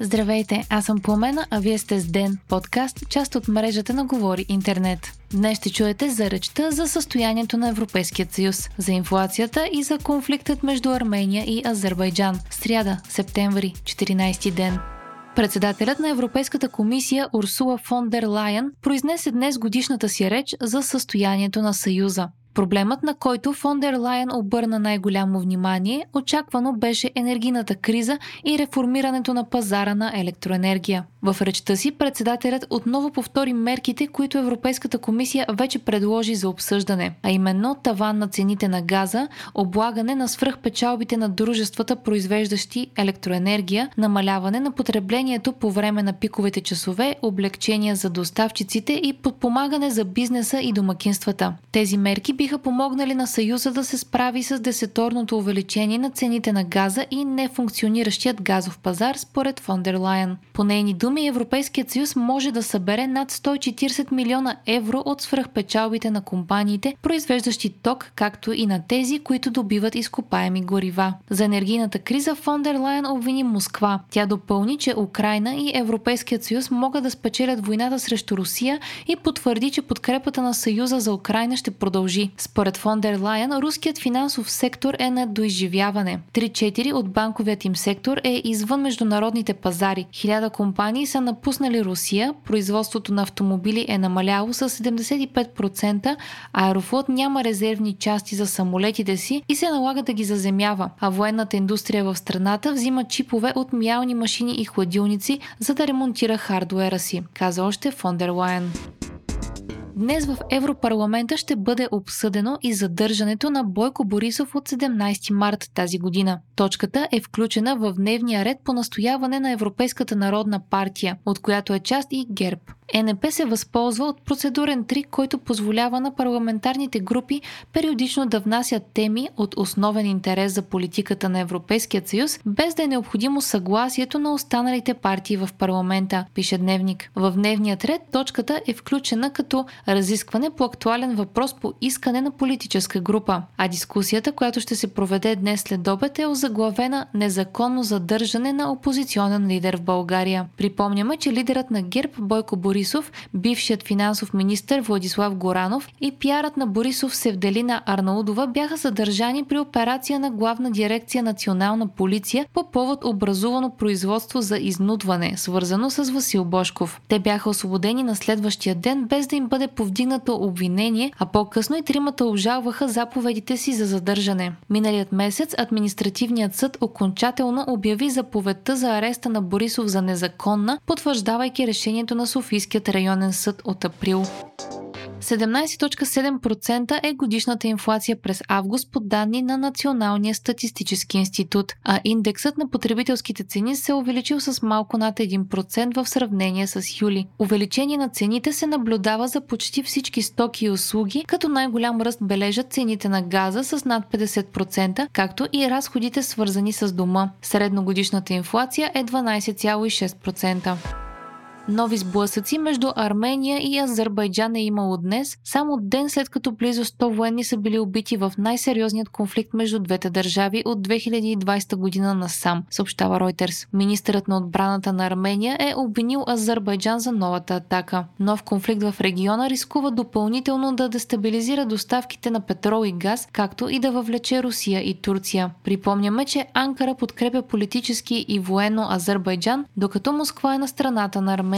Здравейте, аз съм Пламена, а вие сте с Ден, подкаст, част от мрежата на Говори Интернет. Днес ще чуете за речта за състоянието на Европейският съюз, за инфлацията и за конфликтът между Армения и Азербайджан. Сряда, септември, 14 ден. Председателят на Европейската комисия Урсула фон дер Лайен произнесе днес годишната си реч за състоянието на Съюза. Проблемът, на който фон дер Лайен обърна най-голямо внимание, очаквано беше енергийната криза и реформирането на пазара на електроенергия. В речта си председателят отново повтори мерките, които Европейската комисия вече предложи за обсъждане, а именно таван на цените на газа, облагане на свръхпечалбите на дружествата, произвеждащи електроенергия, намаляване на потреблението по време на пиковите часове, облегчения за доставчиците и подпомагане за бизнеса и домакинствата. Тези мерки биха помогнали на Съюза да се справи с десеторното увеличение на цените на газа и нефункциониращият газов пазар, според Фондер Лайен. По нейни думи, Европейският съюз може да събере над 140 милиона евро от свръхпечалбите на компаниите, произвеждащи ток, както и на тези, които добиват изкопаеми горива. За енергийната криза Фондер Лайен обвини Москва. Тя допълни, че Украина и Европейският съюз могат да спечелят войната срещу Русия и потвърди, че подкрепата на Съюза за Украина ще продължи. Според Фондер Лайен, руският финансов сектор е на доизживяване. Три четири от банковият им сектор е извън международните пазари. Хиляда компании са напуснали Русия, производството на автомобили е намаляло с 75%, Аерофлот няма резервни части за самолетите си и се налага да ги заземява, а военната индустрия в страната взима чипове от миялни машини и хладилници, за да ремонтира хардуера си, каза още Фондер Лайен. Днес в Европарламента ще бъде обсъдено и задържането на Бойко Борисов от 17 март тази година. Точката е включена в дневния ред по настояване на Европейската народна партия, от която е част и ГЕРБ. ЕНП се възползва от процедурен трик, който позволява на парламентарните групи периодично да внасят теми от основен интерес за политиката на Европейския съюз, без да е необходимо съгласието на останалите партии в парламента, пише Дневник. В дневният ред точката е включена като разискване по актуален въпрос по искане на политическа група, а дискусията, която ще се проведе днес след обед е озаглавена незаконно задържане на опозиционен лидер в България. Припомняме, че лидерът на ГЕРБ Бойко Борисов Борисов, бившият финансов министр Владислав Горанов и пиарът на Борисов Севделина Арнаудова бяха задържани при операция на главна дирекция Национална полиция по повод образувано производство за изнудване, свързано с Васил Бошков. Те бяха освободени на следващия ден без да им бъде повдигнато обвинение, а по-късно и тримата обжалваха заповедите си за задържане. Миналият месец административният съд окончателно обяви заповедта за ареста на Борисов за незаконна, потвърждавайки решението на Софийския Софийският районен съд от април. 17.7% е годишната инфлация през август по данни на Националния статистически институт, а индексът на потребителските цени се е увеличил с малко над 1% в сравнение с юли. Увеличение на цените се наблюдава за почти всички стоки и услуги, като най-голям ръст бележат цените на газа с над 50%, както и разходите свързани с дома. Средногодишната инфлация е 12,6%. Нови сблъсъци между Армения и Азербайджан е имало днес, само ден след като близо 100 военни са били убити в най-сериозният конфликт между двете държави от 2020 година насам, съобщава Reuters. Министърът на отбраната на Армения е обвинил Азербайджан за новата атака. Нов конфликт в региона рискува допълнително да дестабилизира доставките на петрол и газ, както и да въвлече Русия и Турция. Припомняме, че Анкара подкрепя политически и военно Азербайджан, докато Москва е на страната на Армения